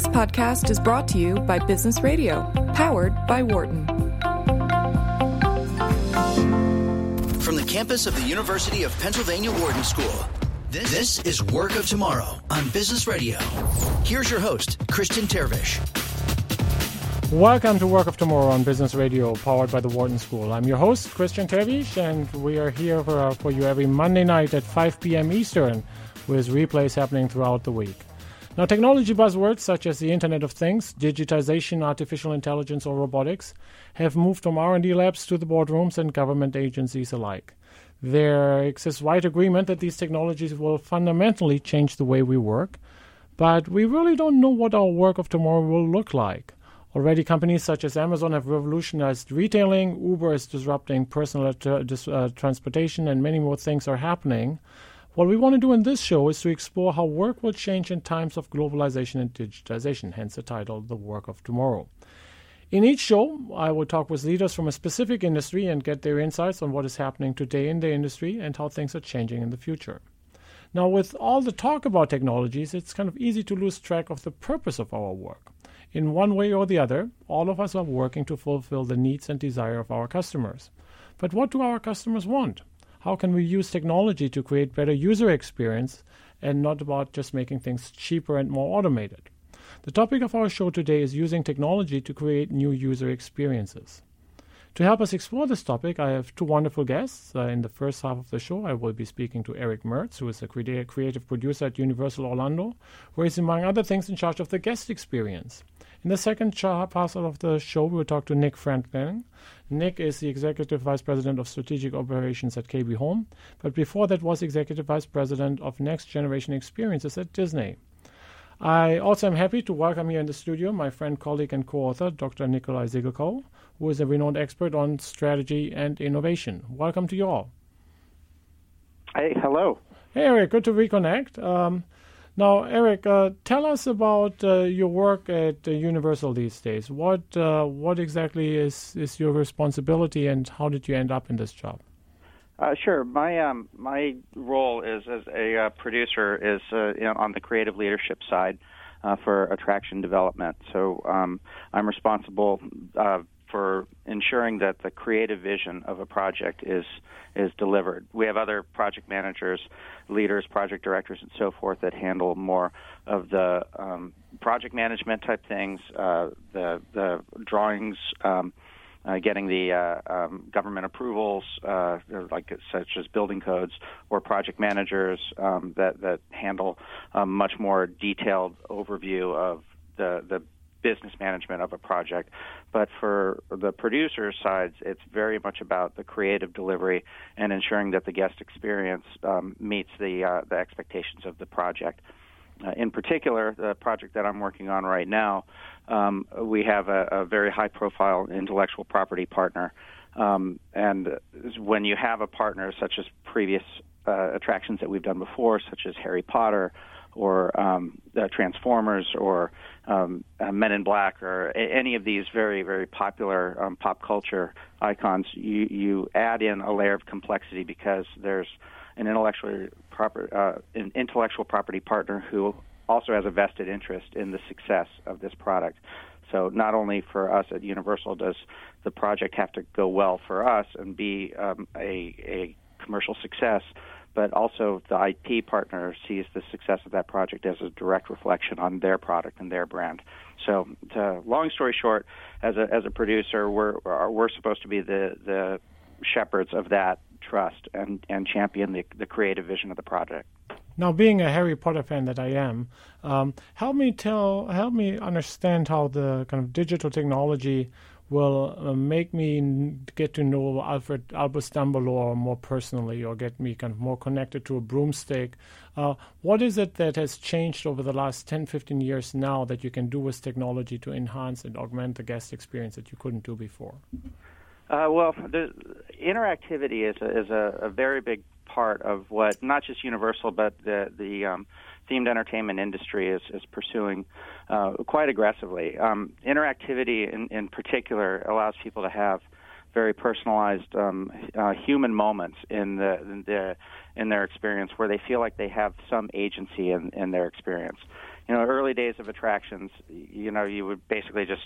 This podcast is brought to you by Business Radio, powered by Wharton. From the campus of the University of Pennsylvania Wharton School, this, this is Work of Tomorrow on Business Radio. Here's your host, Christian Terwiesch. Welcome to Work of Tomorrow on Business Radio, powered by the Wharton School. I'm your host, Christian Terwiesch, and we are here for, for you every Monday night at 5 p.m. Eastern, with replays happening throughout the week. Now, technology buzzwords such as the Internet of Things, digitization, artificial intelligence, or robotics have moved from R&D labs to the boardrooms and government agencies alike. There exists wide agreement that these technologies will fundamentally change the way we work, but we really don't know what our work of tomorrow will look like. Already, companies such as Amazon have revolutionized retailing, Uber is disrupting personal uh, uh transportation, and many more things are happening. What we want to do in this show is to explore how work will change in times of globalization and digitization, hence the title, The Work of Tomorrow. In each show, I will talk with leaders from a specific industry and get their insights on what is happening today in the industry and how things are changing in the future. Now, with all the talk about technologies, it's kind of easy to lose track of the purpose of our work. In one way or the other, all of us are working to fulfill the needs and desire of our customers. But what do our customers want? How can we use technology to create better user experience and not about just making things cheaper and more automated. The topic of our show today is using technology to create new user experiences. To help us explore this topic, I have two wonderful guests. Uh, in the first half of the show, I will be speaking to Eric Mertz, who is a creative producer at Universal Orlando, where he's, among other things, in charge of the guest experience. In the second part of the show, we'll talk to Nick Franklin. Nick is the Executive Vice President of Strategic Operations at KB Home, but before that was Executive Vice President of Next Generation Experiences at Disney. I also am happy to welcome here in the studio my friend, colleague, and co-author, Dr. Nicolaj Siggelkow, who is a renowned expert on strategy and innovation. Welcome to you all. Hey, hello. Hey, Eric, good to reconnect. Um, now, Eric, uh, tell us about uh, your work at uh, Universal these days. What uh, what exactly is, is your responsibility, and how did you end up in this job? Uh, sure. My um, my role is as a uh, producer is you know, on the creative leadership side for attraction development. So um, I'm responsible for ensuring that the creative vision of a project is is delivered. We have other project managers, leaders, project directors, and so forth that handle more of the um, project management type things, uh, the the drawings. Um, uh, getting the uh, um, government approvals, uh, like such as building codes, or project managers um, that that handle a much more detailed overview of the the business management of a project. But for the producer sides, it's very much about the creative delivery and ensuring that the guest experience um, meets the uh, the expectations of the project. Uh, in particular, the project that I'm working on right now, um, we have a, a, very high profile intellectual property partner. Um, and when you have a partner such as previous uh, attractions that we've done before, such as Harry Potter or um, Transformers or um, uh, Men in Black or a- any of these very very popular um, pop culture icons, you you add in a layer of complexity because there's an intellectual proper uh, an intellectual property partner who also has a vested interest in the success of this product. So not only for us at Universal does the project have to go well for us and be um, a, a commercial success, but also the IP partner sees the success of that project as a direct reflection on their product and their brand. So, to, long story short, as a as a producer, we're we're supposed to be the the shepherds of that trust and and champion the the creative vision of the project. Now, being a Harry Potter fan that I am, um, help me tell, help me understand how the kind of digital technology will uh, make me get to know Alfred Albus Dumbledore more personally, or get me kind of more connected to a broomstick. Uh, what is it that has changed over the last 10, 15 years now that you can do with technology to enhance and augment the guest experience that you couldn't do before? Uh, well, the interactivity is a, is a, a, very big part of what not just Universal, but the the um, themed entertainment industry is, is pursuing uh, quite aggressively. Um, interactivity, in, in particular, allows people to have very personalized um, uh, human moments in the, in the in their experience where they feel like they have some agency in, in their experience. You know, early days of attractions, you know, you would basically just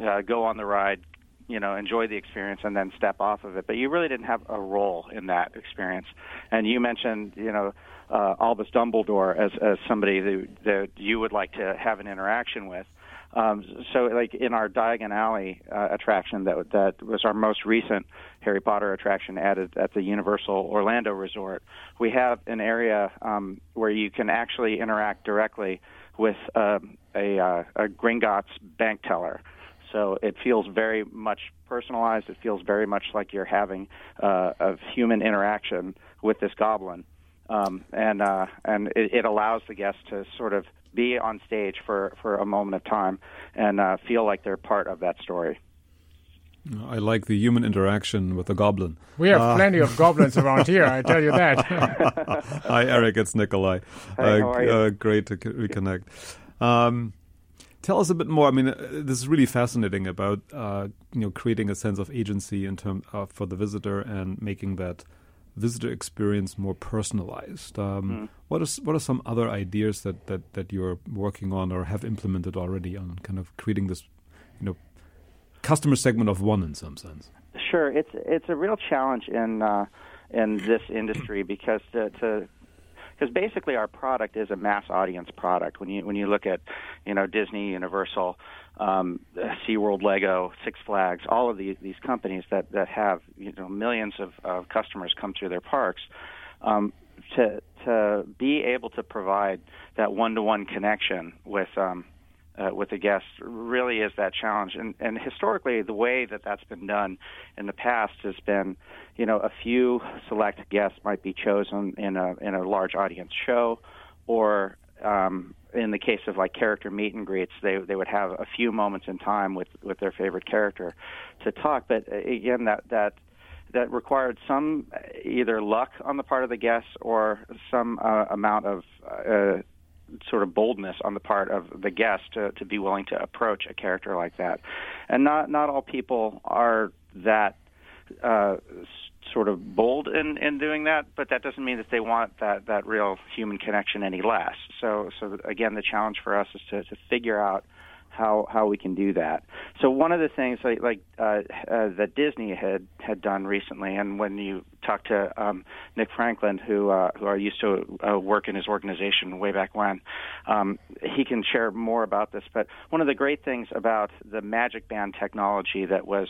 uh, go on the ride, you know, enjoy the experience and then step off of it. But you really didn't have a role in that experience. And you mentioned, you know, uh, Albus Dumbledore as as somebody that, that you would like to have an interaction with. Um, so, like in our Diagon Alley uh, attraction, that that was our most recent Harry Potter attraction added at the Universal Orlando Resort. We have an area um, where you can actually interact directly with uh, a, uh, a Gringotts bank teller. So it feels very much personalized. It feels very much like you're having uh, a human interaction with this goblin, um, and uh, and it, it allows the guests to sort of be on stage for, for a moment of time and uh, feel like they're part of that story. I like the human interaction with the goblin. We have uh, plenty of goblins around here, I tell you that. Hi, Eric. It's Nicolaj. Hi, how are you? Uh, great to reconnect. Um, tell us a bit more. I mean, uh, this is really fascinating about uh, you know creating a sense of agency in term uh, for the visitor and making that visitor experience more personalized. Um, mm. What is what are some other ideas that, that, that you're working on or have implemented already on kind of creating this, you know, customer segment of one in some sense? Sure, it's it's a real challenge in uh, in this industry because to, to because basically our product is a mass audience product. When you when you look at, you know, Disney, Universal, um, SeaWorld, Lego, Six Flags, all of these these companies that that have you know millions of, of customers come through their parks. Um, to to be able to provide that one to one connection with um, uh, with the guests really is that challenge. And, and historically, the way that that's been done in the past has been, you know, a few select guests might be chosen in a in a large audience show, or um, in the case of like character meet and greets, they they would have a few moments in time with with their favorite character to talk. But uh, again, that that that required some uh, either luck on the part of the guests or some uh, amount of uh, sort of boldness on the part of the guest to, to be willing to approach a character like that. And not not all people are that uh, sort of bold in, in doing that, but that doesn't mean that they want that, that real human connection any less. So so again, the challenge for us is to, to figure out how how we can do that. So one of the things like, like uh, uh, that Disney had had done recently, and when you talk to um, Nick Franklin, who uh, who I used to uh, work in his organization way back when, um, he can share more about this. But one of the great things about the Magic Band technology that was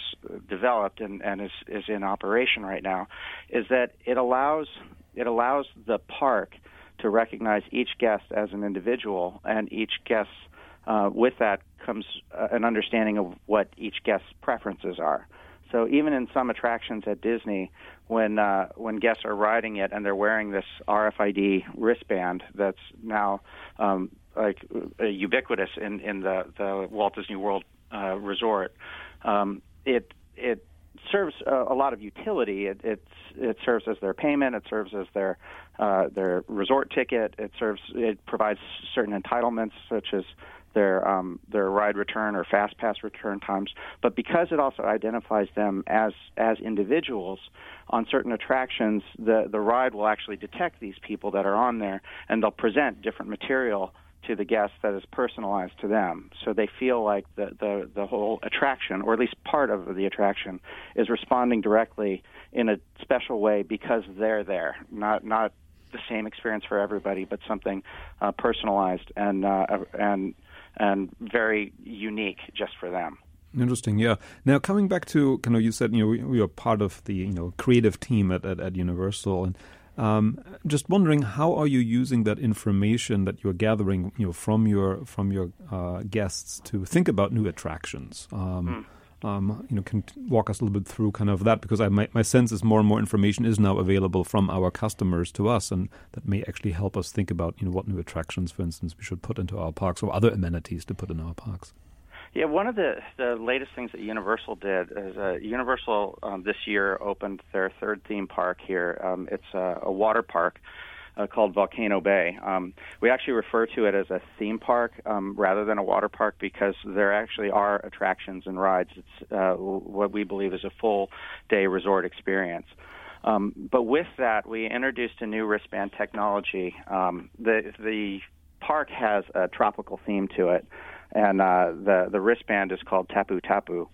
developed and, and is is in operation right now is that it allows it allows the park to recognize each guest as an individual and each guest uh, with that comes uh, an understanding of what each guest's preferences are. So even in some attractions at Disney, when uh, when guests are riding it and they're wearing this RFID wristband that's now um, like uh, ubiquitous in in the the Walt Disney World uh, Resort, um, it it serves a, a lot of utility. It, it's it serves as their payment. It serves as their uh, their resort ticket. It serves it provides certain entitlements such as their um, their ride return or fast pass return times, but because it also identifies them as as individuals on certain attractions, the the ride will actually detect these people that are on there, and they'll present different material to the guests that is personalized to them. So they feel like the the the whole attraction, or at least part of the attraction, is responding directly in a special way because they're there, not not the same experience for everybody, but something uh, personalized and uh, and and very unique just for them. Interesting, yeah. Now coming back to kind of you said you know we, we are part of the you know creative team at at, at Universal and. Um, just wondering, how are you using that information that you're gathering, you know, from your from your uh, guests to think about new attractions? Um, mm um, you know, can walk us a little bit through kind of that because I, my, my sense is more and more information is now available from our customers to us, and that may actually help us think about you know what new attractions, for instance, we should put into our parks or other amenities to put in our parks. Yeah, one of the, the latest things that Universal did is uh, Universal um, this year opened their third theme park here. Um, it's a, a water park uh, called Volcano Bay. Um, we actually refer to it as a theme park um, rather than a water park because there actually are attractions and rides. It's uh, what we believe is a full day resort experience. Um, but with that, we introduced a new wristband technology. Um, the the park has a tropical theme to it, and uh, the the wristband is called Tapu Tapu,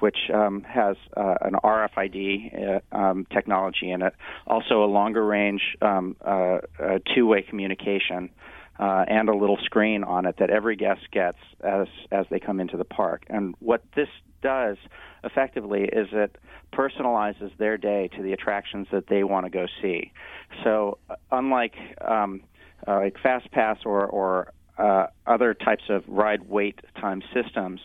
which um, has uh, an RFID uh, um, technology in it, also a longer range um, uh, two way communication. Uh, and a little screen on it that every guest gets as as they come into the park. And what this does effectively is it personalizes their day to the attractions that they want to go see. So, uh, unlike um, uh, like Fast Pass or, or other types of ride wait time systems,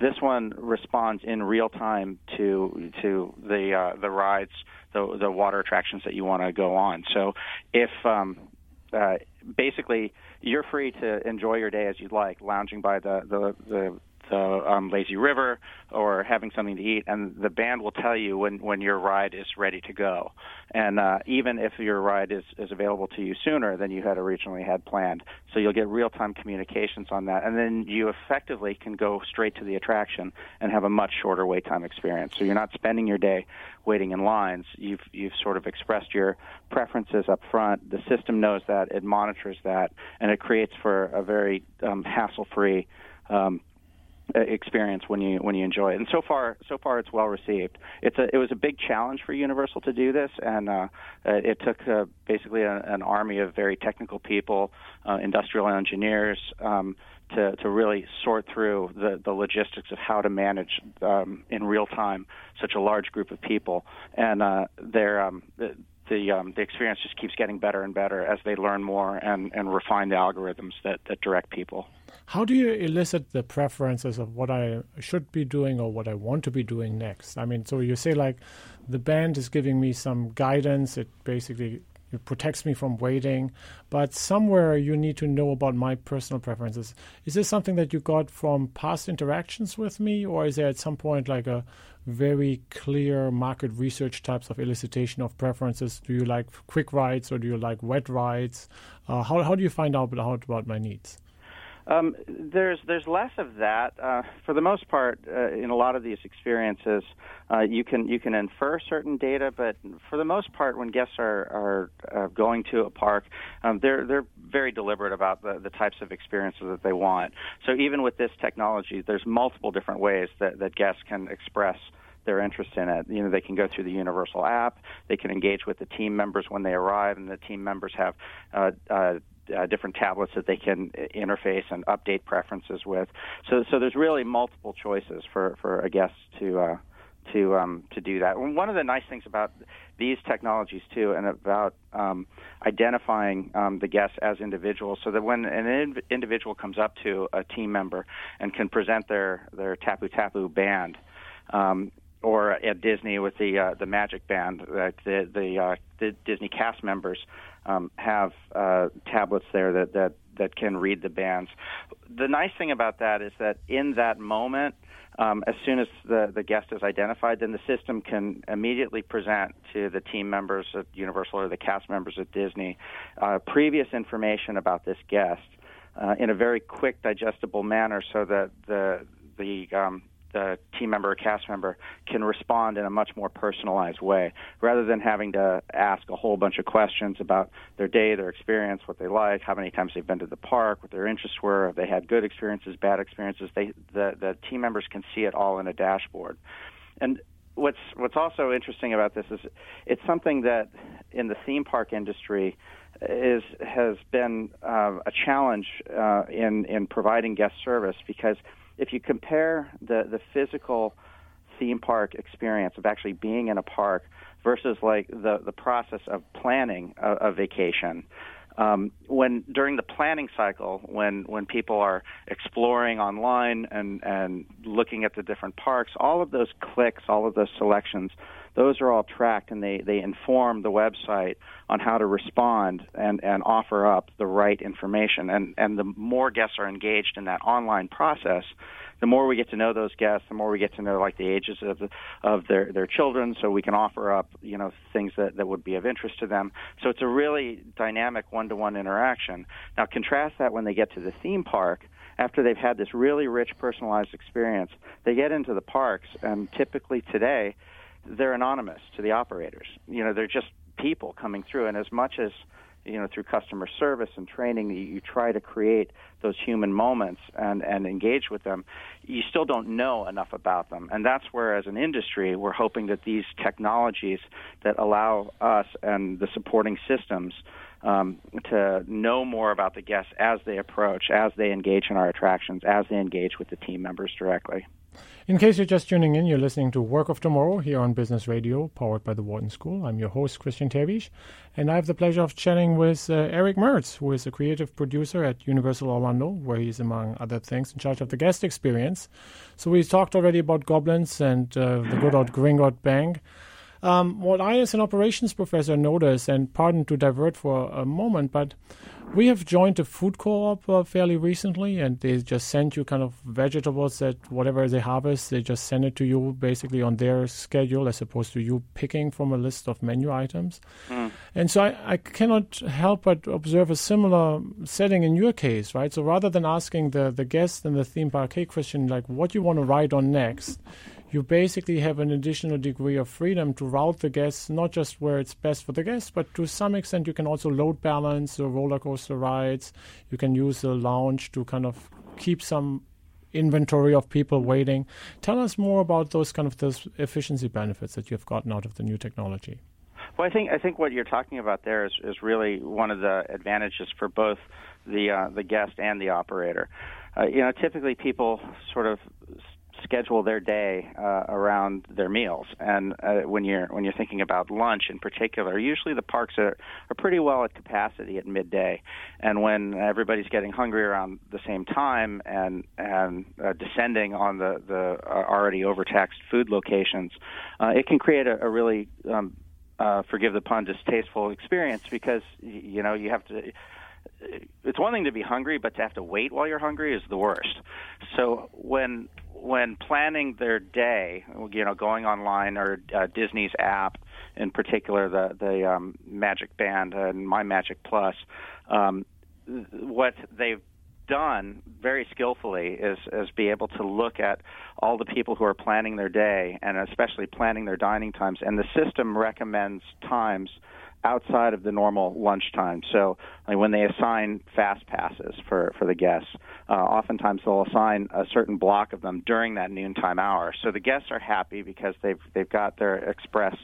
this one responds in real time to to the uh, the rides, the the water attractions that you want to go on. So, if um, uh, basically you're free to enjoy your day as you'd like, lounging by the the, the the um, lazy river or having something to eat, and the band will tell you when when your ride is ready to go. And uh, even if your ride is is available to you sooner than you had originally had planned, so you'll get real time communications on that, and then you effectively can go straight to the attraction and have a much shorter wait time experience. So you're not spending your day waiting in lines. You've you've sort of expressed your preferences up front. The system knows that, it monitors that, and it creates for a very um, hassle free. Um, experience when you when you enjoy it. And so far, so far, it's well received. It's a it was a big challenge for Universal to do this, and uh, it took uh, basically a, an army of very technical people, uh, industrial engineers. Um, to, to really sort through the, the logistics of how to manage um, in real time such a large group of people, and uh, they're um, the um, the experience just keeps getting better and better as they learn more and, and refine the algorithms that, that direct people. How do you elicit the preferences of what I should be doing or what I want to be doing next? I mean, so you say like the band is giving me some guidance. It basically it protects me from waiting, but somewhere you need to know about my personal preferences. Is this something that you got from past interactions with me, or is there at some point like a very clear market research types of elicitation of preferences? Do you like quick rides or do you like wet rides? Uh, how, how do you find out about, about my needs? Um, there's there's less of that. Uh, for the most part, uh, in a lot of these experiences, uh, you can you can infer certain data, but for the most part, when guests are are uh, going to a park, um, they're they're very deliberate about the, the types of experiences that they want. So even with this technology, there's multiple different ways that, that guests can express their interest in it. You know, they can go through the Universal app. They can engage with the team members when they arrive, and the team members have uh, uh, uh, different tablets that they can interface and update preferences with. So, so there's really multiple choices for, for a guest to uh, to um, to do that. And one of the nice things about these technologies too, and about um, identifying um, the guests as individuals, so that when an in- individual comes up to a team member and can present their their Tapu Tapu band. Um, or at Disney with the uh, the Magic Band, uh, the the, uh, the Disney cast members um, have uh, tablets there that, that that can read the bands. The nice thing about that is that in that moment, um, as soon as the, the guest is identified, then the system can immediately present to the team members at Universal or the cast members at Disney uh, previous information about this guest uh, in a very quick, digestible manner, so that the the um, the team member or cast member can respond in a much more personalized way rather than having to ask a whole bunch of questions about their day, their experience, what they like, how many times they've been to the park, what their interests were, if they had good experiences, bad experiences. They the the team members can see it all in a dashboard. And what's what's also interesting about this is it's something that in the theme park industry is has been uh, a challenge uh, in in providing guest service because if you compare the the physical theme park experience of actually being in a park versus like the the process of planning a, a vacation um, when during the planning cycle, when when people are exploring online and and looking at the different parks, all of those clicks, all of those selections, those are all tracked and they they inform the website on how to respond and and offer up the right information. And and the more guests are engaged in that online process, the more we get to know those guests, the more we get to know like the ages of the, of their their children, so we can offer up you know things that that would be of interest to them. So it's a really dynamic one-to-one interaction. Now contrast that when they get to the theme park. After they've had this really rich personalized experience, they get into the parks, and typically today, they're anonymous to the operators. You know, they're just people coming through, and as much as you know, through customer service and training, you, you try to create those human moments and, and engage with them, you still don't know enough about them. And that's where, as an industry, we're hoping that these technologies that allow us and the supporting systems um, to know more about the guests as they approach, as they engage in our attractions, as they engage with the team members directly. In case you're just tuning in, you're listening to Work of Tomorrow here on Business Radio, powered by the Wharton School. I'm your host, Christian Terwiesch, and I have the pleasure of chatting with uh, Eric Mertz, who is a creative producer at Universal Orlando, where he's, among other things, in charge of the guest experience. So we talked already about goblins and uh, the good old Gringotts Bank. Um, what I, as an operations professor, notice, and pardon to divert for a moment, but we have joined a food co-op uh, fairly recently, and they just send you kind of vegetables that whatever they harvest, they just send it to you basically on their schedule, as opposed to you picking from a list of menu items. Mm. And so I, I cannot help but observe a similar setting in your case, right? So rather than asking the the guest in the theme park, "Hey, Christian, like what you want to ride on next," you basically have an additional degree of freedom to route the guests not just where it's best for the guests, but to some extent you can also load balance the roller coaster rides. You can use the lounge to kind of keep some inventory of people waiting. Tell us more about those kind of those efficiency benefits that you've gotten out of the new technology. Well, I think I think what you're talking about there is, is really one of the advantages for both the uh, the guest and the operator. Uh, you know, typically people sort of schedule their day uh, around their meals. And uh, when you're when you're thinking about lunch in particular, usually the parks are are pretty well at capacity at midday. And when everybody's getting hungry around the same time and and uh, descending on the the uh, already overtaxed food locations, uh, it can create a, a really um, uh, forgive the pun, distasteful experience because you know you have to it's one thing to be hungry, but to have to wait while you're hungry is the worst. So when when planning their day, you know, going online or uh, Disney's app, in particular the the um, Magic Band and My Magic Plus, um, what they've done very skillfully is is be able to look at all the people who are planning their day and especially planning their dining times, and the system recommends times outside of the normal lunchtime. So like when they assign fast passes for, for the guests, uh, oftentimes they'll assign a certain block of them during that noontime hour. So the guests are happy because they've they've got their express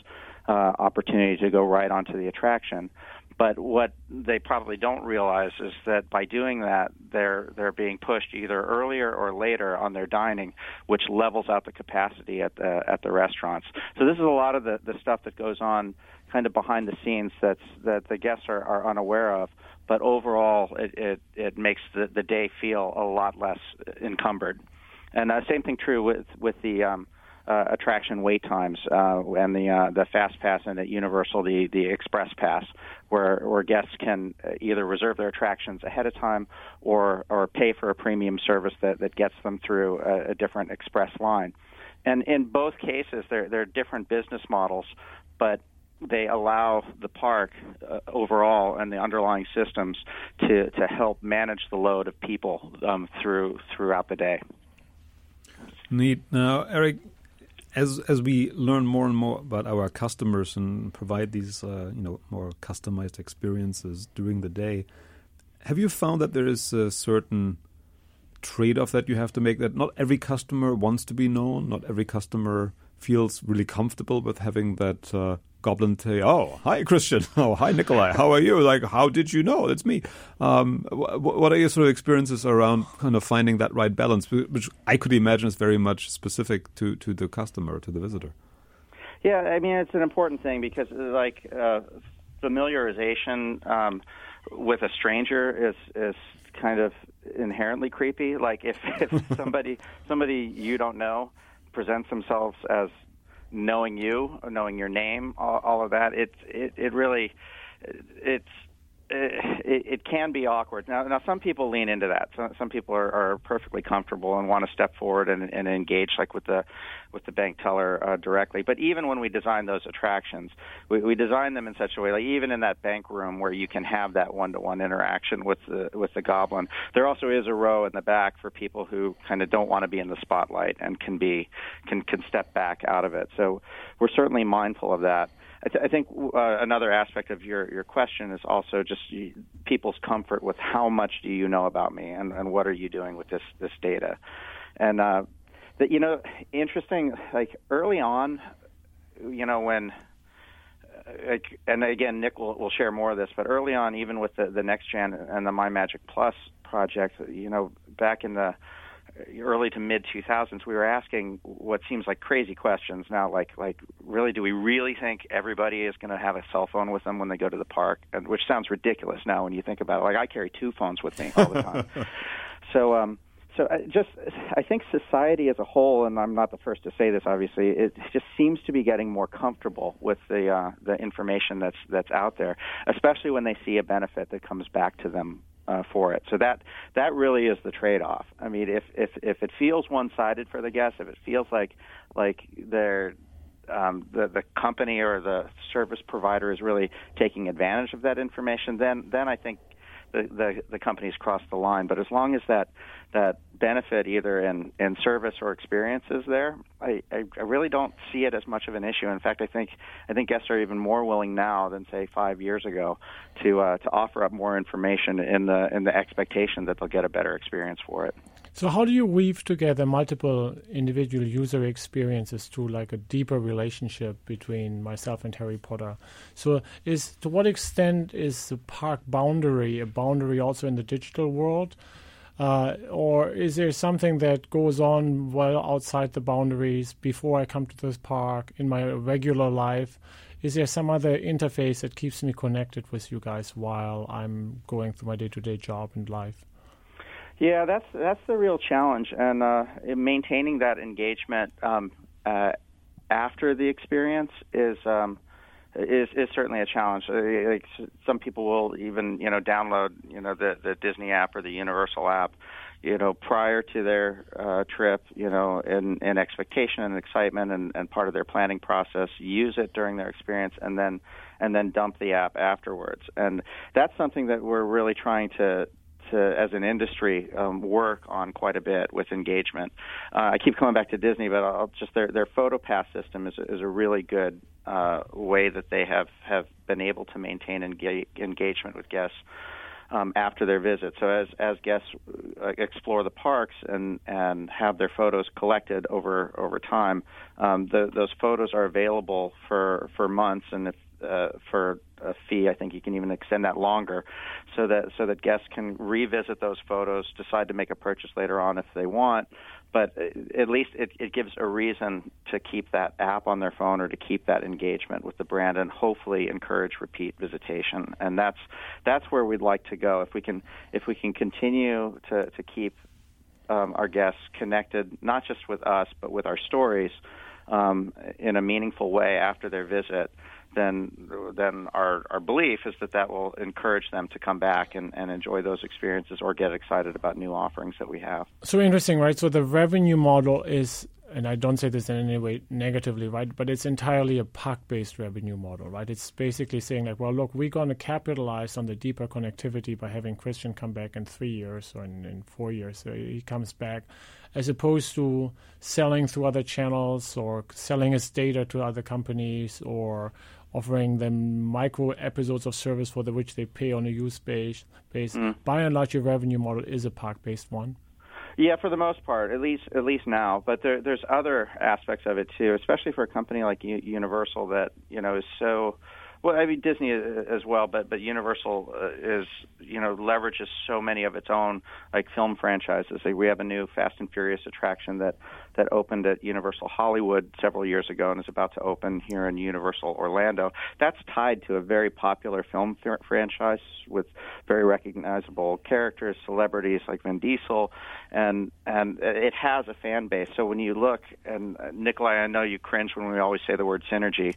uh, opportunity to go right onto the attraction. But what they probably don't realize is that by doing that, they're they're being pushed either earlier or later on their dining, which levels out the capacity at the at the restaurants. So this is a lot of the the stuff that goes on kind of behind the scenes that's that the guests are, are unaware of. But overall, it it, it makes the, the day feel a lot less encumbered. And uh, same thing true with with the um, uh, attraction wait times uh, and the uh, the fast pass and at Universal the the express pass, where where guests can either reserve their attractions ahead of time or or pay for a premium service that that gets them through a, a different express line. And in both cases, there are different business models, but they allow the park uh, overall and the underlying systems to, to help manage the load of people um, through throughout the day. Neat. Now, Eric, as as we learn more and more about our customers and provide these uh, you know more customized experiences during the day, have you found that there is a certain trade-off that you have to make that not every customer wants to be known, not every customer feels really comfortable with having that uh, goblin say, "Oh, hi, Christian. Oh, hi, Nicolaj. How are you? Like, how did you know? It's me." Um, what are your sort of experiences around kind of finding that right balance, which I could imagine is very much specific to to the customer, to the visitor? Yeah, I mean, it's an important thing because, like, uh, familiarization um, with a stranger is is kind of inherently creepy. Like, if if somebody somebody you don't know presents themselves as knowing you, knowing your name, all, all of that. It it it really it's it, it can be awkward. Now, now some people lean into that. Some, some people are, are perfectly comfortable and want to step forward and, and engage, like with the with the bank teller uh, directly. But even when we design those attractions, we, we design them in such a way, like even in that bank room where you can have that one-to-one interaction with the with the goblin, there also is a row in the back for people who kind of don't want to be in the spotlight and can be can can step back out of it. So we're certainly mindful of that. I, th- I think uh, another aspect of your, your question is also just people's comfort with how much do you know about me and, and what are you doing with this this data, and uh, that you know interesting like early on, you know when. Uh, and again, Nick will, will share more of this, but early on, even with the, the next gen and the My Magic Plus project, you know, back in the early to mid 2000s, we were asking what seems like crazy questions now, like like really, do we really think everybody is going to have a cell phone with them when they go to the park? And which sounds ridiculous now when you think about it. Like I carry two phones with me all the time. so um, so I just I think society as a whole, and I'm not the first to say this. Obviously, it just seems to be getting more comfortable with the uh, the information that's that's out there, especially when they see a benefit that comes back to them uh, for it. So that that really is the trade-off. I mean, if if if it feels one-sided for the guests, if it feels like like they're um, the the company or the service provider is really taking advantage of that information, then then I think the, the, the companies cross the line. But as long as that that benefit either in, in service or experiences there, I, I, I really don't see it as much of an issue. In fact, I think I think guests are even more willing now than say five years ago to uh, to offer up more information in the in the expectation that they'll get a better experience for it. So how do you weave together multiple individual user experiences to like a deeper relationship between myself and Harry Potter? So is to what extent is the park boundary a boundary also in the digital world? Uh, or is there something that goes on well outside the boundaries before I come to this park in my regular life? Is there some other interface that keeps me connected with you guys while I'm going through my day-to-day job and life? Yeah, that's that's the real challenge, and uh, maintaining that engagement um, uh, after the experience is um, is is certainly a challenge. Uh, like some people will even you know download you know the the Disney app or the Universal app, you know prior to their uh, trip, you know in in expectation and excitement and and part of their planning process. Use it during their experience, and then and then dump the app afterwards. And that's something that we're really trying to to, as an industry, um, work on quite a bit with engagement. Uh, I keep coming back to Disney, but I'll just their their PhotoPass system is is a really good uh, way that they have have been able to maintain engage, engagement with guests. Um, after their visit. So as as guests uh, explore the parks and and have their photos collected over over time, um, the, those photos are available for for months, and if uh, for a fee. I think you can even extend that longer, so that so that guests can revisit those photos, decide to make a purchase later on if they want. But at least it, it gives a reason to keep that app on their phone or to keep that engagement with the brand, and hopefully encourage repeat visitation. And that's that's where we'd like to go. If we can if we can continue to to keep um, our guests connected, not just with us but with our stories. Um, in a meaningful way after their visit, then then our, our belief is that that will encourage them to come back and, and enjoy those experiences or get excited about new offerings that we have. So interesting, right? So the revenue model is and I don't say this in any way negatively, right? But it's entirely a park-based revenue model, right? It's basically saying like, well, look, we're going to capitalize on the deeper connectivity by having Christian come back in three years or in, in four years. So he comes back, as opposed to selling through other channels or selling his data to other companies or offering them micro episodes of service for the which they pay on a use base. base. Mm. By and large, your revenue model is a park-based one. Yeah, for the most part, at least at least now. But there, there's other aspects of it too, especially for a company like Universal that you know is so well, I mean Disney as well, but but Universal uh, is you know leverages so many of its own like film franchises. Like we have a new Fast and Furious attraction that that opened at Universal Hollywood several years ago and is about to open here in Universal Orlando. That's tied to a very popular film f- franchise with very recognizable characters, celebrities like Vin Diesel, and and it has a fan base. So when you look, and uh, Nicolaj, I know you cringe when we always say the word synergy,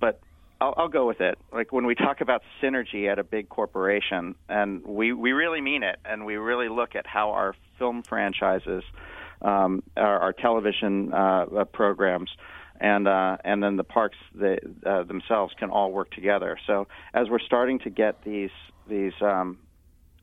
but I'll, I'll go with it. Like when we talk about synergy at a big corporation, and we we really mean it, and we really look at how our film franchises, um, our, our television uh, uh, programs, and uh, and then the parks uh, themselves can all work together. So as we're starting to get these these um,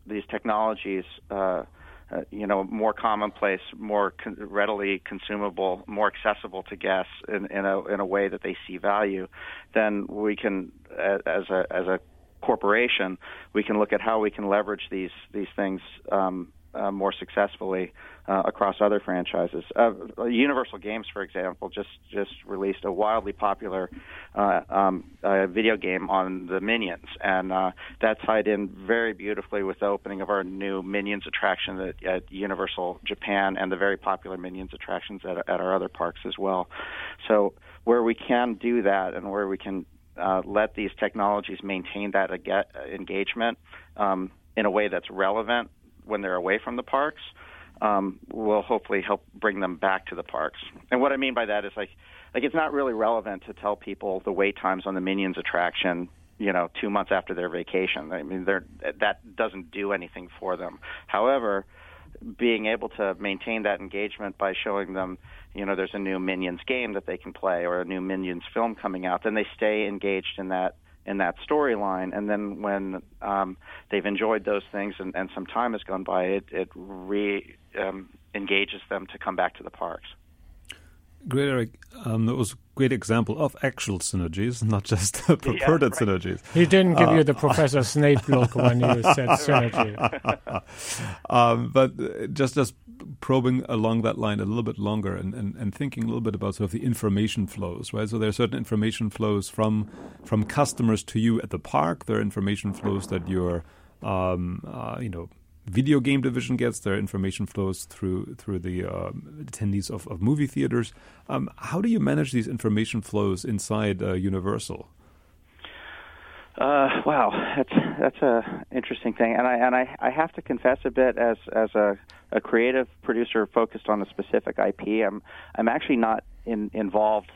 these technologies uh, uh, you know, more commonplace, more con- readily consumable, more accessible to guests in, in a in a way that they see value, then we can, as a as a corporation, we can look at how we can leverage these these things um, uh, more successfully uh, across other franchises. Uh, Universal Games, for example, just just released a wildly popular uh, um, video game on the Minions, and uh, that tied in very beautifully with the opening of our new Minions attraction at, at Universal Japan and the very popular Minions attractions at, at our other parks as well. So where we can do that and where we can uh, let these technologies maintain that engagement um, in a way that's relevant when they're away from the parks um, will hopefully help bring them back to the parks. And what I mean by that is like like it's not really relevant to tell people the wait times on the Minions attraction you know two months after their vacation. I mean they're that doesn't do anything for them. However, being able to maintain that engagement by showing them, you know, there's a new Minions game that they can play or a new Minions film coming out, then they stay engaged in that in that storyline. And then when um, they've enjoyed those things and, and some time has gone by, it, it re um, engages them to come back to the parks. Great, Eric. Um, that was a great example of actual synergies, not just purported yeah, right. synergies. He didn't give uh, you the Professor Snape look when you said synergy. um, but uh, just as probing along that line a little bit longer and, and, and thinking a little bit about sort of the information flows, right? So there are certain information flows from from customers to you at the park. There are information flows that you're um, uh, you know video game division gets. Their information flows through through the uh, attendees of, of movie theaters. Um, how do you manage these information flows inside uh, Universal? Uh, wow, that's that's a interesting thing, and I and I, I have to confess a bit as as a, a creative producer focused on a specific IP. I'm I'm actually not in, involved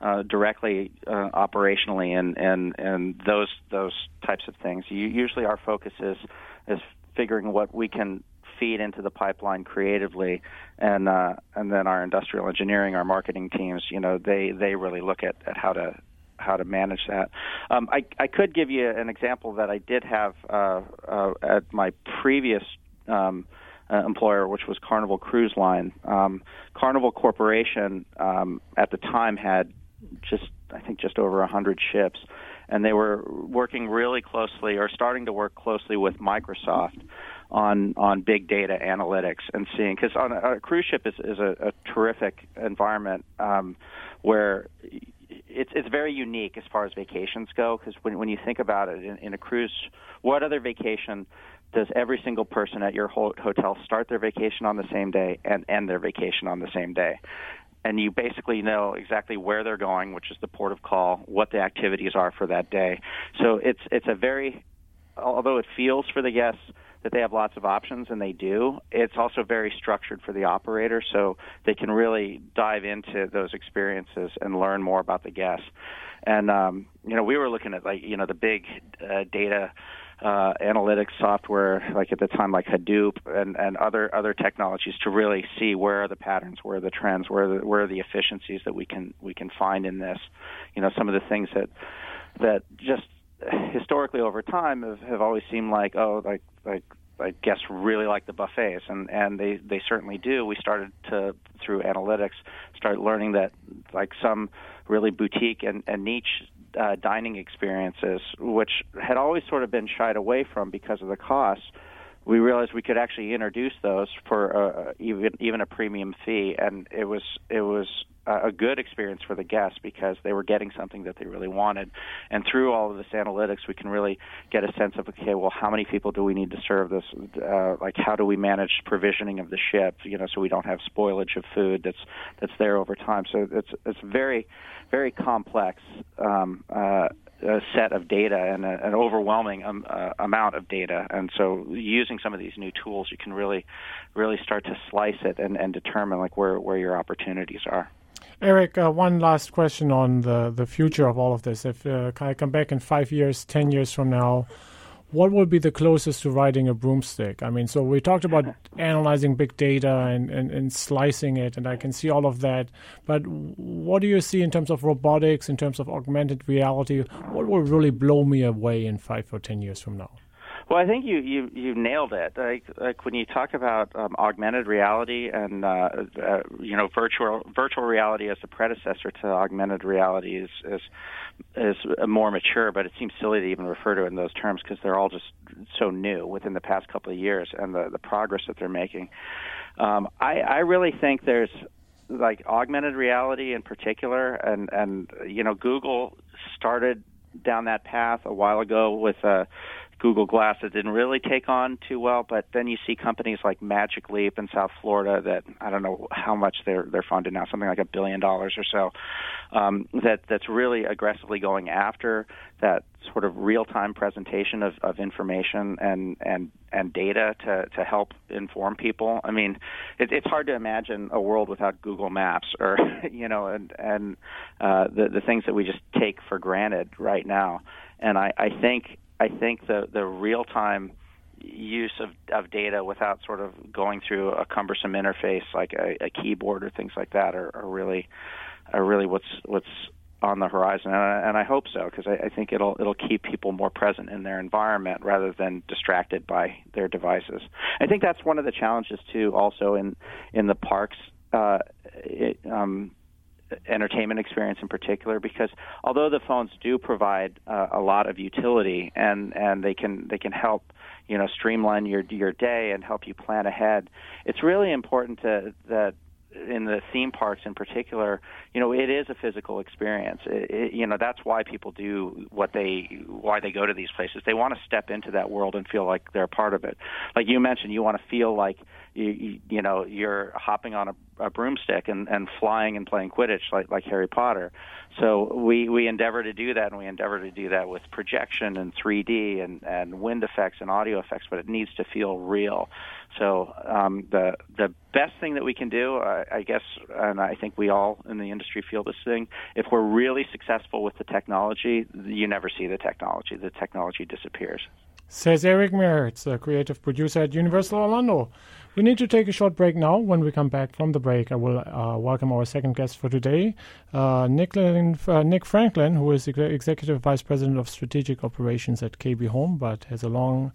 uh, directly uh, operationally in, in in those those types of things. You, usually, our focus is is figuring what we can feed into the pipeline creatively, and uh, and then our industrial engineering, our marketing teams, you know, they they really look at, at how to how to manage that. Um, I I could give you an example that I did have uh, uh, at my previous. Um, uh, employer, which was Carnival Cruise Line. Um, Carnival Corporation um, at the time had just, I think, just over a hundred ships, and they were working really closely or starting to work closely with Microsoft on on big data analytics and seeing because on a, a, cruise ship is, is a, a terrific environment um, where it's it's very unique as far as vacations go because when when you think about it in, in a cruise, what other vacation does every single person at your hotel start their vacation on the same day and end their vacation on the same day? And you basically know exactly where they're going, which is the port of call, what the activities are for that day. So it's it's a very although it feels for the guests that they have lots of options and they do, it's also very structured for the operator so they can really dive into those experiences and learn more about the guests. And um, you know, we were looking at like you know the big uh, data uh, analytics software, like at the time, like Hadoop and, and other other technologies, to really see where are the patterns, where are the trends, where are the, where are the efficiencies that we can we can find in this. You know, some of the things that that just historically over time have, have always seemed like oh like like I guess really like the buffets and and they they certainly do we started to through analytics start learning that like some really boutique and, and niche uh, dining experiences, which had always sort of been shied away from because of the costs, we realized we could actually introduce those for uh, even even a premium fee, and it was it was a good experience for the guests because they were getting something that they really wanted. And through all of this analytics, we can really get a sense of okay, well, how many people do we need to serve this? Uh, like, how do we manage provisioning of the ship? You know, so we don't have spoilage of food that's that's there over time. So it's it's very very complex um, uh, set of data and a, an overwhelming um, uh, amount of data. And so, using some of these new tools, you can really, really start to slice it and, and determine like where where your opportunities are. Eric, uh, one last question on the the future of all of this. If uh, I come back in five years, ten years from now, what would be the closest to riding a broomstick? I mean, so we talked about analyzing big data and, and, and, slicing it, and I can see all of that. But what do you see in terms of robotics, in terms of augmented reality? What will really blow me away in five or ten years from now? Well, I think you you you nailed it. Like like when you talk about um, augmented reality and uh, uh, you know virtual virtual reality as the predecessor to augmented reality is is is more mature, but it seems silly to even refer to it in those terms because they're all just so new within the past couple of years and the the progress that they're making. Um, I I really think there's like augmented reality in particular, and and you know Google started down that path a while ago with. Uh, Google Glass that didn't really take on too well. But then you see companies like Magic Leap in South Florida that I don't know how much they're they're funded now, something like a billion dollars or so. Um, that that's really aggressively going after that sort of real time presentation of, of information and and and data to to help inform people. I mean, it, it's hard to imagine a world without Google Maps or you know and and uh, the the things that we just take for granted right now. And I, I think I think the the real time use of, of data without sort of going through a cumbersome interface like a, a keyboard or things like that are, are really are really what's what's on the horizon, and I, and I hope so because I, I think it'll it'll keep people more present in their environment rather than distracted by their devices. I think that's one of the challenges too, also in in the parks. Uh, it, um, entertainment experience in particular because although the phones do provide uh, a lot of utility and and they can they can help you know streamline your your day and help you plan ahead it's really important to that in the theme parks in particular, you know, it is a physical experience. It, it, you know, that's why people do what they why they go to these places. They want to step into that world and feel like they're a part of it. Like you mentioned, you want to feel like you you, you know you're hopping on a, a broomstick and and flying and playing Quidditch like like Harry Potter. So we we endeavor to do that, and we endeavor to do that with projection and 3D and and wind effects and audio effects, but it needs to feel real. So um, the the best thing that we can do, uh, I guess, and I think we all in the industry feel this thing. If we're really successful with the technology, you never see the technology. The technology disappears. Says Eric Mertz, a creative producer at Universal Orlando. We need to take a short break now. When we come back from the break, I will uh, welcome our second guest for today, uh, Nick, uh, Nick Franklin, who is Executive Vice President of Strategic Operations at KB Home, but has a long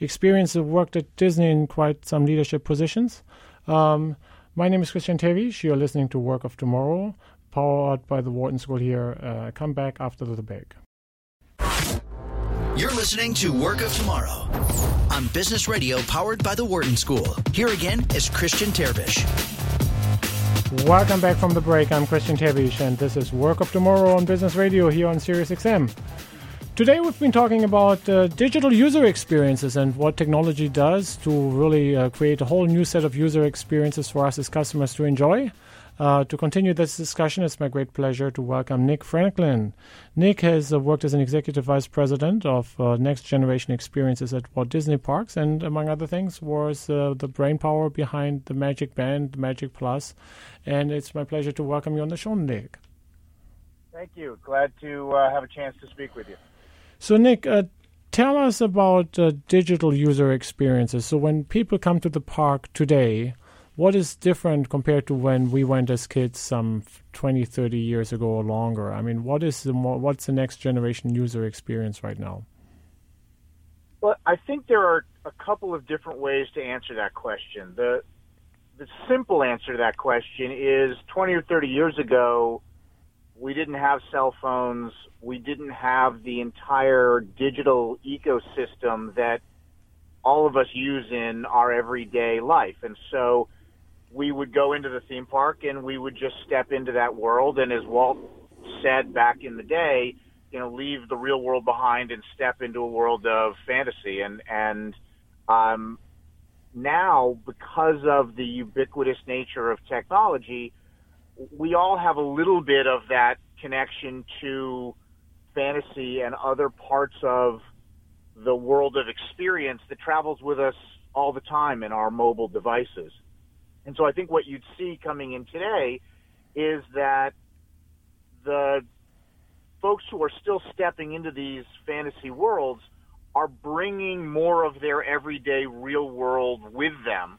experience of worked at Disney in quite some leadership positions. Um, my name is Christian Terwiesch. You're listening to Work of Tomorrow, powered by the Wharton School here. Uh, come back after the break. You're listening to Work of Tomorrow on Business Radio, powered by the Wharton School. Here again is Christian Terwiesch. Welcome back from the break. I'm Christian Terwiesch, and this is Work of Tomorrow on Business Radio here on SiriusXM. Today we've been talking about uh, digital user experiences and what technology does to really uh, create a whole new set of user experiences for us as customers to enjoy. Uh, to continue this discussion, it's my great pleasure to welcome Nick Franklin. Nick has uh, worked as an executive vice president of uh, next generation experiences at Walt Disney Parks, and among other things, was uh, the brain power behind the Magic Band, Magic Plus. And it's my pleasure to welcome you on the show, Nick. Thank you. Glad to have a chance to speak with you. So, Nick, uh, tell us about digital user experiences. So, when people come to the park today, what is different compared to when we went as kids some 20 30 years ago or longer? I mean what is the more, what's the next generation user experience right now? Well i think there are a couple of different ways to answer that question. The the simple answer to that question is 20 or 30 years ago we didn't have cell phones we didn't have the entire digital ecosystem that all of us use in our everyday life and so we would go into the theme park and we would just step into that world. And as Walt said back in the day, you know, leave the real world behind and step into a world of fantasy. And and um, now, because of the ubiquitous nature of technology, we all have a little bit of that connection to fantasy and other parts of the world of experience that travels with us all the time in our mobile devices. And so I think what you'd see coming in today is that the folks who are still stepping into these fantasy worlds are bringing more of their everyday real world with them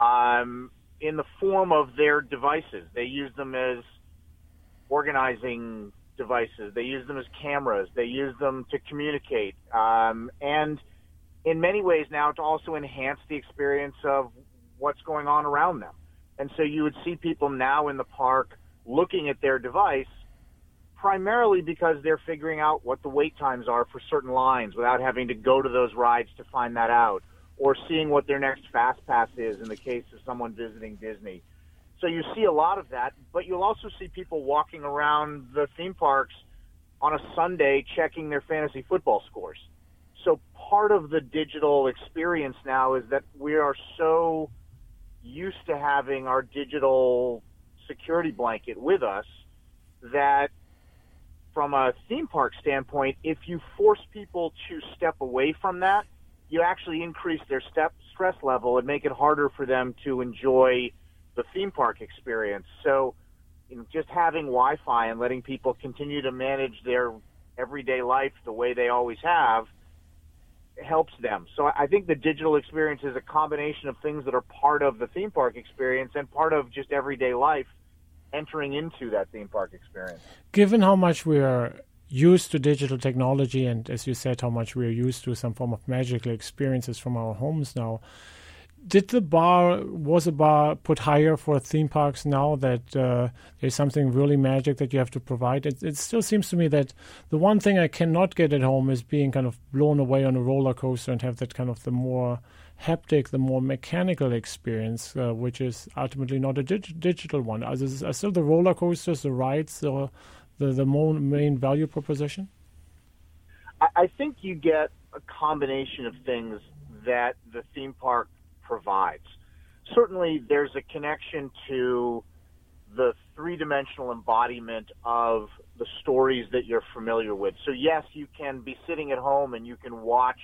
um, in the form of their devices. They use them as organizing devices. They use them as cameras. They use them to communicate. Um, and in many ways now to also enhance the experience of what's going on around them. And so you would see people now in the park looking at their device primarily because they're figuring out what the wait times are for certain lines without having to go to those rides to find that out or seeing what their next fast pass is in the case of someone visiting Disney. So you see a lot of that, but you'll also see people walking around the theme parks on a Sunday checking their fantasy football scores. So part of the digital experience now is that we are so used to having our digital security blanket with us that from a theme park standpoint, if you force people to step away from that, you actually increase their step stress level and make it harder for them to enjoy the theme park experience. So, you know, just having Wi-Fi and letting people continue to manage their everyday life the way they always have helps them. So I think the digital experience is a combination of things that are part of the theme park experience and part of just everyday life entering into that theme park experience. Given how much we are used to digital technology and as you said how much we are used to some form of magical experiences from our homes now. Did the bar was the bar put higher for theme parks now that uh, there's something really magic that you have to provide? It, it, still seems to me that the one thing i cannot get at home is being kind of blown away on a roller coaster and have that kind of the more haptic the more mechanical experience uh, which is ultimately not a dig- digital one. Are, are, still the roller coasters the rides the the, the main value proposition I, think you get a combination of things that the theme park provides. Certainly, there's a connection to the three dimensional embodiment of the stories that you're familiar with. So, yes, you can be sitting at home and you can watch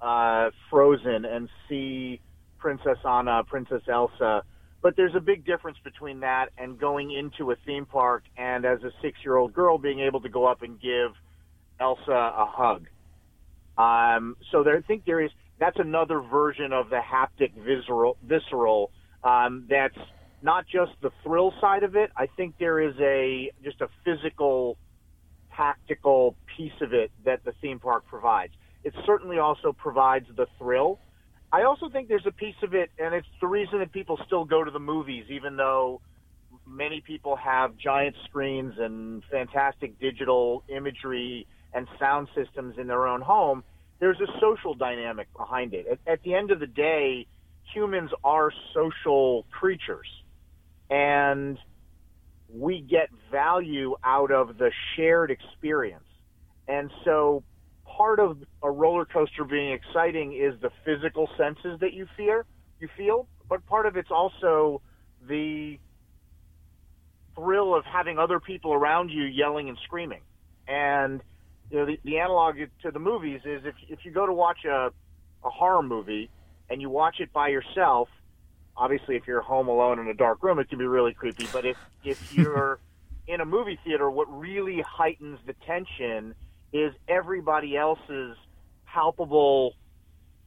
uh, Frozen and see Princess Anna, Princess Elsa. But there's a big difference between that and going into a theme park and as a six year old girl being able to go up and give Elsa a hug. Um, so there, I think there is that's another version of the haptic visceral visceral um, that's not just the thrill side of it. I think there is a just a physical, tactical piece of it that the theme park provides. It certainly also provides the thrill. I also think there's a piece of it, and it's the reason that people still go to the movies, even though many people have giant screens and fantastic digital imagery and sound systems in their own home there's a social dynamic behind it. At, at the end of the day, humans are social creatures, and we get value out of the shared experience. And so, part of a roller coaster being exciting is the physical senses that you fear, you feel, but part of it's also the thrill of having other people around you yelling and screaming. And you know, the, the analog to the movies is if if you go to watch a a horror movie and you watch it by yourself, obviously if you're home alone in a dark room, it can be really creepy. But if if you're in a movie theater, what really heightens the tension is everybody else's palpable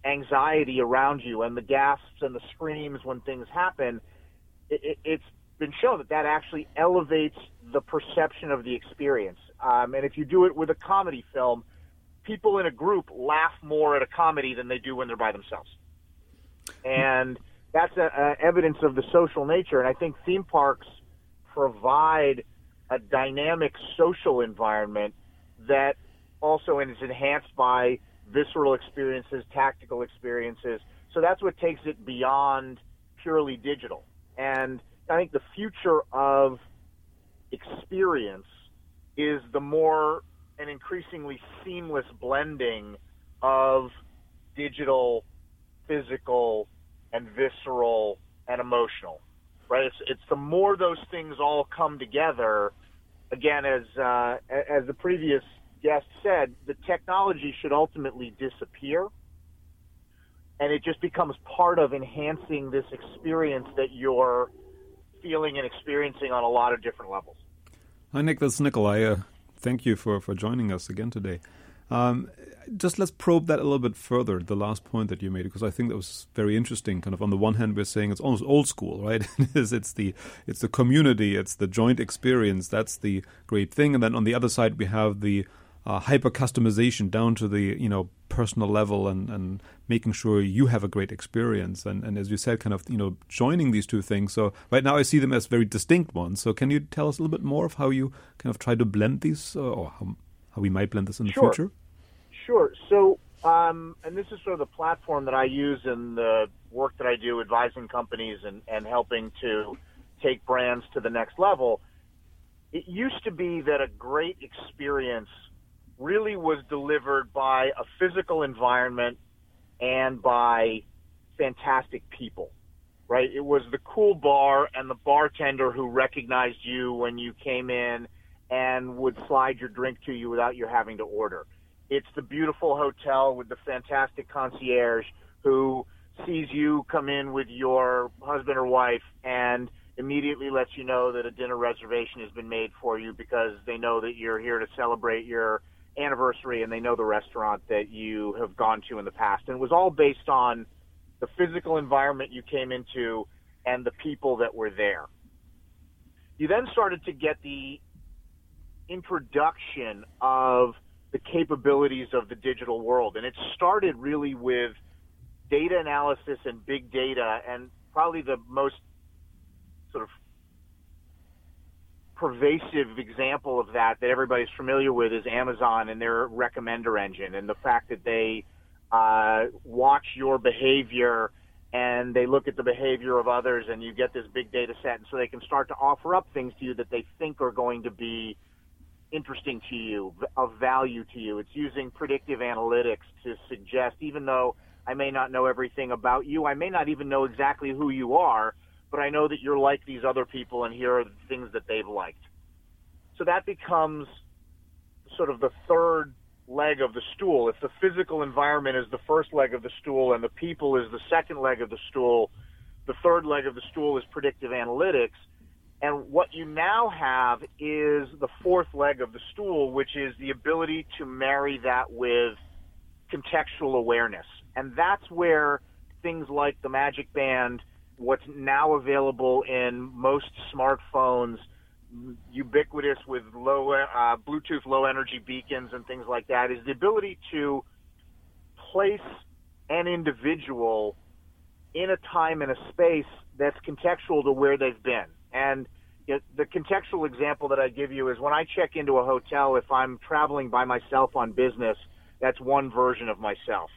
anxiety around you and the gasps and the screams when things happen. It, it, it's been shown that that actually elevates the perception of the experience. Um, and if you do it with a comedy film, people in a group laugh more at a comedy than they do when they're by themselves. And that's a, a evidence of the social nature. And I think theme parks provide a dynamic social environment that also and is enhanced by visceral experiences, tactical experiences. So that's what takes it beyond purely digital. And I think the future of experience is the more and increasingly seamless blending of digital, physical, and visceral and emotional. Right? It's it's the more those things all come together. Again, as uh, as the previous guest said, the technology should ultimately disappear, and it just becomes part of enhancing this experience that you're feeling and experiencing on a lot of different levels. Hi, Nick. This is Nicolaj. Uh, thank you for, for joining us again today. Um, just let's probe that a little bit further, the last point that you made, because I think that was very interesting. Kind of on the one hand, we're saying it's almost old school, right? it's, it's the it's the community, it's the joint experience. That's the great thing. And then on the other side, we have the uh, hyper customization down to the you know personal level and, and making sure you have a great experience. And, and as you said kind of you know joining these two things. So right now i see them as very distinct ones. So can you tell us a little bit more of how you kind of try to blend these uh, or how, how we might blend this in the sure. future? Sure. So um, and this is sort of the platform that i use in the work that i do advising companies and, and helping to take brands to the next level. It used to be that a great experience really was delivered by a physical environment and by fantastic people, right? It was the cool bar and the bartender who recognized you when you came in and would slide your drink to you without you having to order. It's the beautiful hotel with the fantastic concierge who sees you come in with your husband or wife and immediately lets you know that a dinner reservation has been made for you because they know that you're here to celebrate your anniversary and they know the restaurant that you have gone to in the past. And it was all based on the physical environment you came into and the people that were there. You then started to get the introduction of the capabilities of the digital world. And it started really with data analysis and big data and probably the most sort of pervasive example of that that everybody's familiar with is Amazon and their recommender engine and the fact that they uh, watch your behavior and they look at the behavior of others and you get this big data set and so they can start to offer up things to you that they think are going to be interesting to you, of value to you. It's using predictive analytics to suggest, even though I may not know everything about you, I may not even know exactly who you are, but I know that you're like these other people, and here are the things that they've liked. So that becomes sort of the third leg of the stool. If the physical environment is the first leg of the stool and the people is the second leg of the stool, the third leg of the stool is predictive analytics. And what you now have is the fourth leg of the stool, which is the ability to marry that with contextual awareness. And that's where things like the Magic Band what's now available in most smartphones, ubiquitous with low uh, Bluetooth low energy beacons and things like that, is the ability to place an individual in a time and a space that's contextual to where they've been. And you know, the contextual example that I give you is when I check into a hotel, if I'm traveling by myself on business, that's one version of myself.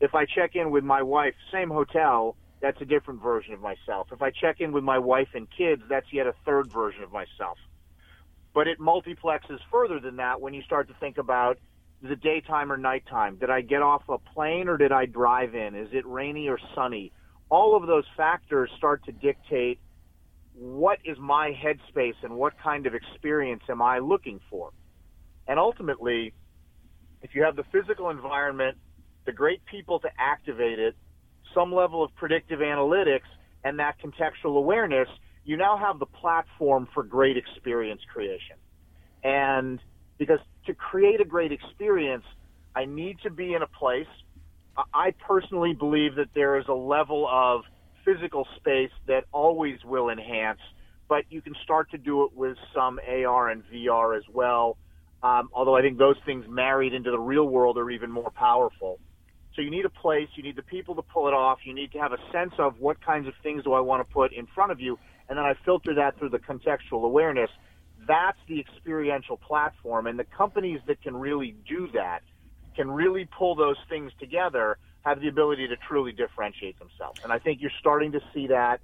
If I check in with my wife, same hotel, that's a different version of myself. If I check in with my wife and kids, that's yet a third version of myself. But it multiplexes further than that when you start to think about the daytime or nighttime? Did I get off a plane or did I drive in? Is it rainy or sunny? All of those factors start to dictate what is my headspace and what kind of experience am I looking for? And ultimately, if you have the physical environment, the great people to activate it, some level of predictive analytics and that contextual awareness, you now have the platform for great experience creation. And because to create a great experience, I need to be in a place. I personally believe that there is a level of physical space that always will enhance, but you can start to do it with some AR and VR as well. Um, although I think those things married into the real world are even more powerful. So you need a place, you need the people to pull it off, you need to have a sense of what kinds of things do I want to put in front of you, and then I filter that through the contextual awareness. That's the experiential platform, and the companies that can really do that can really pull those things together have the ability to truly differentiate themselves. And I think you're starting to see that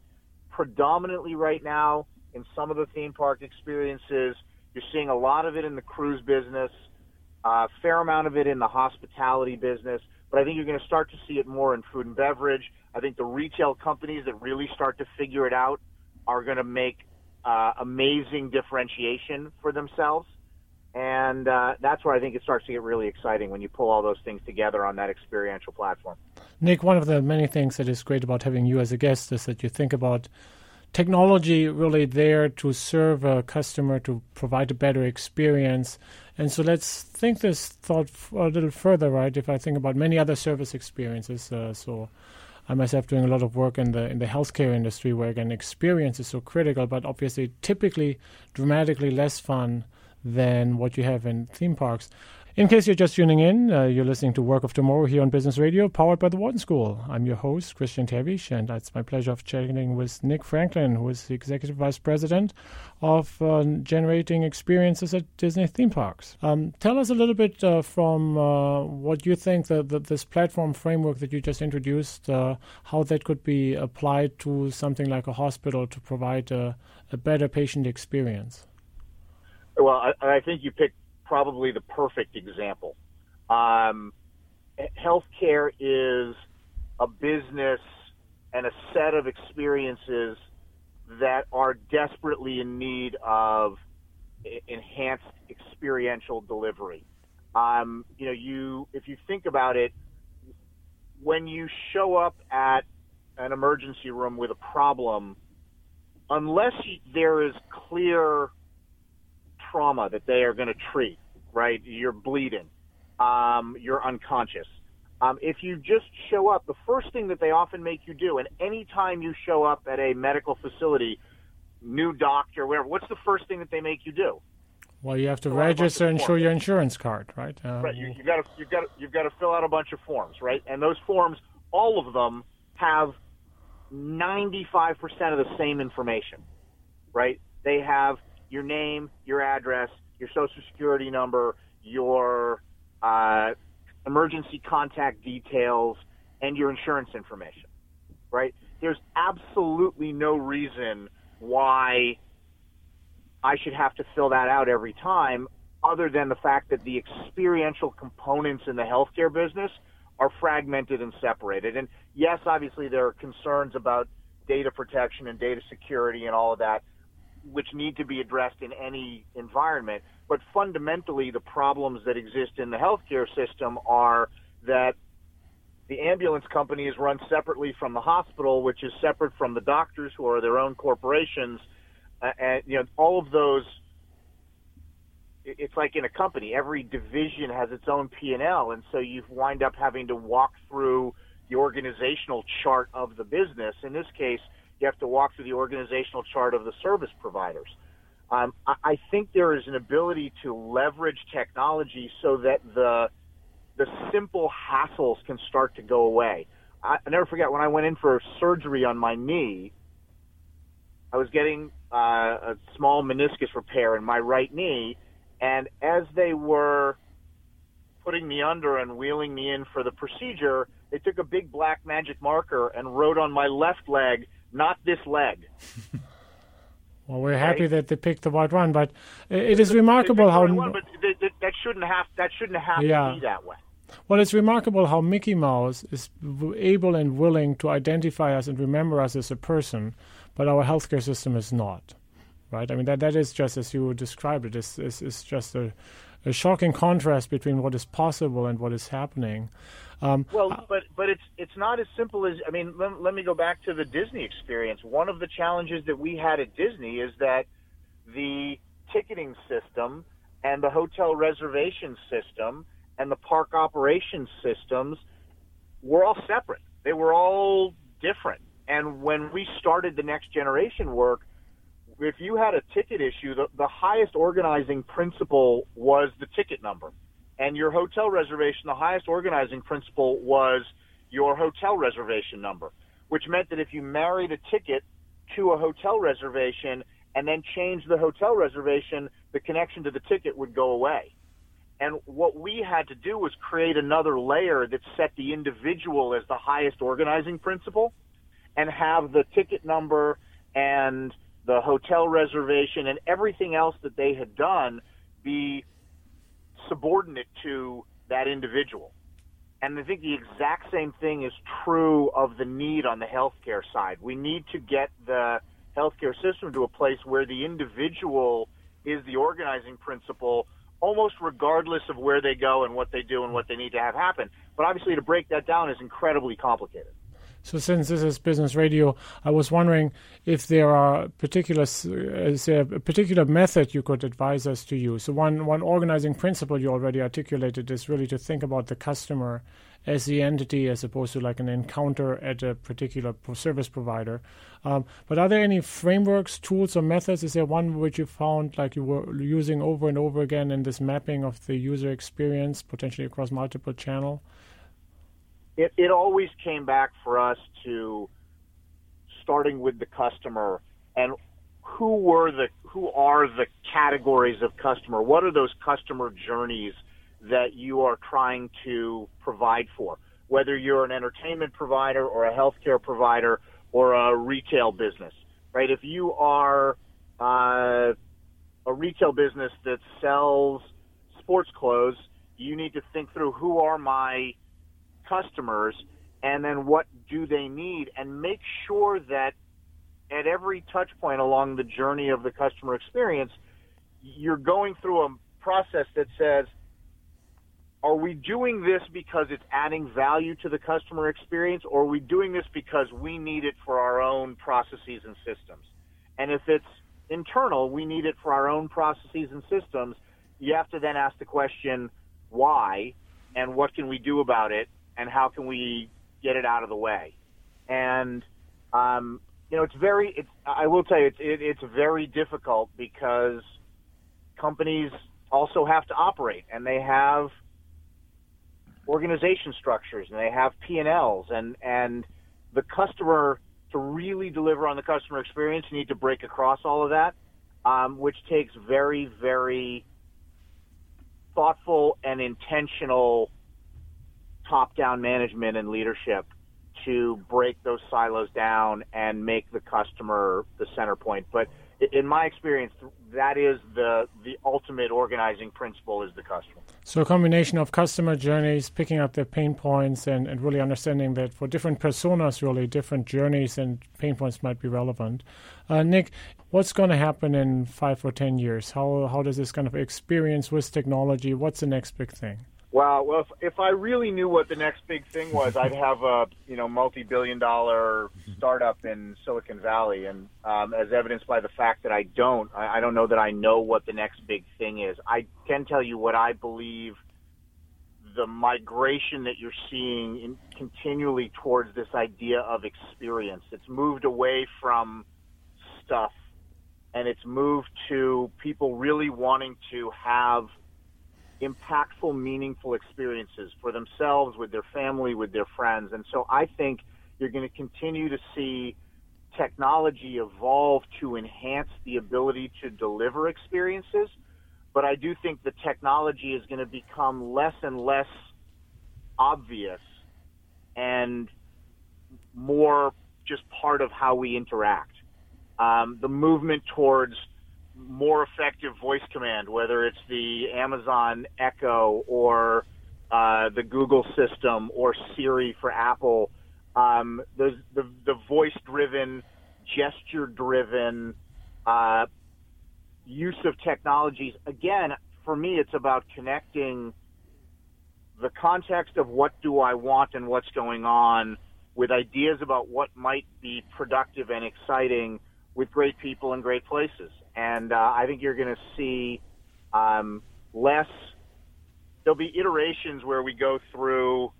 predominantly right now in some of the theme park experiences. You're seeing a lot of it in the cruise business, a fair amount of it in the hospitality business but I think you're going to start to see it more in food and beverage. I think the retail companies that really start to figure it out are going to make uh, amazing differentiation for themselves. And uh, that's where I think it starts to get really exciting when you pull all those things together on that experiential platform. Nick, one of the many things that is great about having you as a guest is that you think about technology really there to serve a customer to provide a better experience. And so let's think this thought a little further, right? If I think about many other service experiences, uh, so I myself doing a lot of work in the in the healthcare industry, where again experience is so critical, but obviously typically dramatically less fun than what you have in theme parks. In case you're just tuning in, uh, you're listening to Work of Tomorrow here on Business Radio, powered by the Wharton School. I'm your host, Christian Terwiesch, and it's my pleasure of chatting with Nick Franklin, who is the Executive Vice President of uh, Generating Experiences at Disney Theme Parks. Um, tell us a little bit uh, from uh, what you think that, that, this platform framework that you just introduced, uh, how that could be applied to something like a hospital to provide a, a better patient experience. Well, I, I think you picked probably the perfect example. Um, healthcare is a business and a set of experiences that are desperately in need of enhanced experiential delivery. Um, you know, you if you think about it, when you show up at an emergency room with a problem, unless there is clear trauma that they are going to treat, right? You're bleeding, um, you're unconscious. Um, if you just show up, the first thing that they often make you do, and anytime you show up at a medical facility, new doctor, whatever, what's the first thing that they make you do? Well, you have to register and show your insurance card, right? Um, right. You, have got to you've got to, you've got to fill out a bunch of forms, right? And those forms, all of them have 95% of the same information, right? They have your name, your address, your social security number, your uh, emergency contact details, and your insurance information, right? There's absolutely no reason why I should have to fill that out every time other than the fact that the experiential components in the healthcare business are fragmented and separated. And yes, obviously there are concerns about data protection and data security and all of that which need to be addressed in any environment. But fundamentally, the problems that exist in the healthcare system are that the ambulance company is run separately from the hospital, which is separate from the doctors who are their own corporations. Uh, and, you know, all of those, it's like in a company, every division has its own P&L. And so you wind up having to walk through the organizational chart of the business. In this case, you have to walk through the organizational chart of the service providers. Um, I, think there is an ability to leverage technology so that the the simple hassles can start to go away. I, I never forget when I went in for surgery on my knee. I was getting uh, a small meniscus repair in my right knee, and as they were putting me under and wheeling me in for the procedure, they took a big black magic marker and wrote on my left leg not this leg. well, we're happy that they picked the right one, but it is remarkable how. One, but that shouldn't have that shouldn't have yeah. to be that way. Well, it's remarkable how Mickey Mouse is able and willing to identify us and remember us as a person, but our healthcare system is not. Right? I mean, that, that is just as you described it. It's, it's just a, a shocking contrast between what is possible and what is happening. Um, well, uh, but but it's it's not as simple as I mean. Let, let me go back to the Disney experience. One of the challenges that we had at Disney is that the ticketing system and the hotel reservation system and the park operations systems were all separate. They were all different. And when we started the next generation work, if you had a ticket issue, the, the highest organizing principle was the ticket number and your hotel reservation, the highest organizing principle was your hotel reservation number, which meant that if you married a ticket to a hotel reservation and then changed the hotel reservation, the connection to the ticket would go away. And what we had to do was create another layer that set the individual as the highest organizing principle and have the ticket number and the hotel reservation and everything else that they had done be subordinate to that individual. And I think the exact same thing is true of the need on the healthcare side. We need to get the healthcare system to a place where the individual is the organizing principle almost regardless of where they go and what they do and what they need to have happen. But obviously to break that down is incredibly complicated. So, since this is business radio, I was wondering if there are particular is there a particular method you could advise us to use. So, one one organizing principle you already articulated is really to think about the customer as the entity as opposed to like an encounter at a particular service provider. Um, but are there any frameworks, tools, or methods? Is there one which you found like you were using over and over again in this mapping of the user experience, potentially across multiple channel? It, it always came back for us to starting with the customer and who were the who are the categories of customer? What are those customer journeys that you are trying to provide for? Whether you're an entertainment provider or a healthcare provider or a retail business, right? If you are uh, a retail business that sells sports clothes, you need to think through who are my customers and then what do they need and make sure that at every touch point along the journey of the customer experience, you're going through a process that says, are we doing this because it's adding value to the customer experience, or are we doing this because we need it for our own processes and systems? And if it's internal, we need it for our own processes and systems, you have to then ask the question, why, and what can we do about it, and how can we get it out of the way? And um, you know, it's very. It's. I will tell you, it's. It, it's very difficult because companies also have to operate, and they have organization structures, and they have P and Ls, and and the customer to really deliver on the customer experience, you need to break across all of that, um, which takes very, very thoughtful and intentional top-down management and leadership to break those silos down and make the customer the center point. But in my experience, that is the the ultimate organizing principle is the customer. So a combination of customer journeys, picking up their pain points, and, and really understanding that for different personas, really different journeys and pain points might be relevant. Uh, Nick, what's going to happen in five or ten years? How how does this kind of experience with technology? What's the next big thing? Wow. Well, if, if I really knew what the next big thing was, I'd have a you know multi-billion-dollar startup in Silicon Valley, and um, as evidenced by the fact that I don't, I, I don't know that I know what the next big thing is. I can tell you what I believe the migration that you're seeing in, continually towards this idea of experience. It's moved away from stuff, and it's moved to people really wanting to have impactful, meaningful experiences for themselves, with their family, with their friends. And so I think you're going to continue to see technology evolve to enhance the ability to deliver experiences. But I do think the technology is going to become less and less obvious and more just part of how we interact. Um, the movement towards more effective voice command, whether it's the Amazon Echo or uh, the Google system or Siri for Apple. Um, the, the, the voice driven, gesture driven uh, use of technologies. Again, for me, it's about connecting the context of what do I want and what's going on with ideas about what might be productive and exciting with great people and great places and uh, I think you're going to see um, less. There'll be iterations where we go through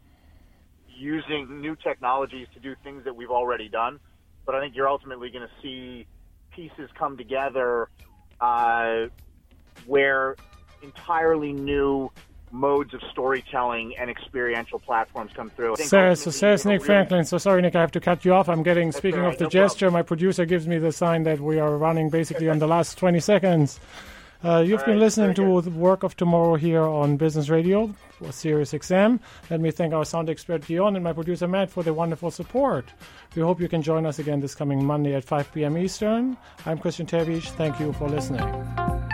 using new technologies to do things that we've already done, but I think you're ultimately going to see pieces come together uh, where entirely new modes of storytelling and experiential platforms come through. Says, so says Nick Franklin. So sorry, Nick, I have to cut you off. I'm getting, That's speaking right, of the no gesture, problem. my producer gives me the sign that we are running basically on the last 20 seconds. Uh, you've All been right, listening to the work of tomorrow here on Business Radio, Sirius XM. Let me thank our sound expert Dion and my producer Matt for their wonderful support. We hope you can join us again this coming Monday at 5 p.m. Eastern. I'm Christian Terwiesch. Thank you for listening.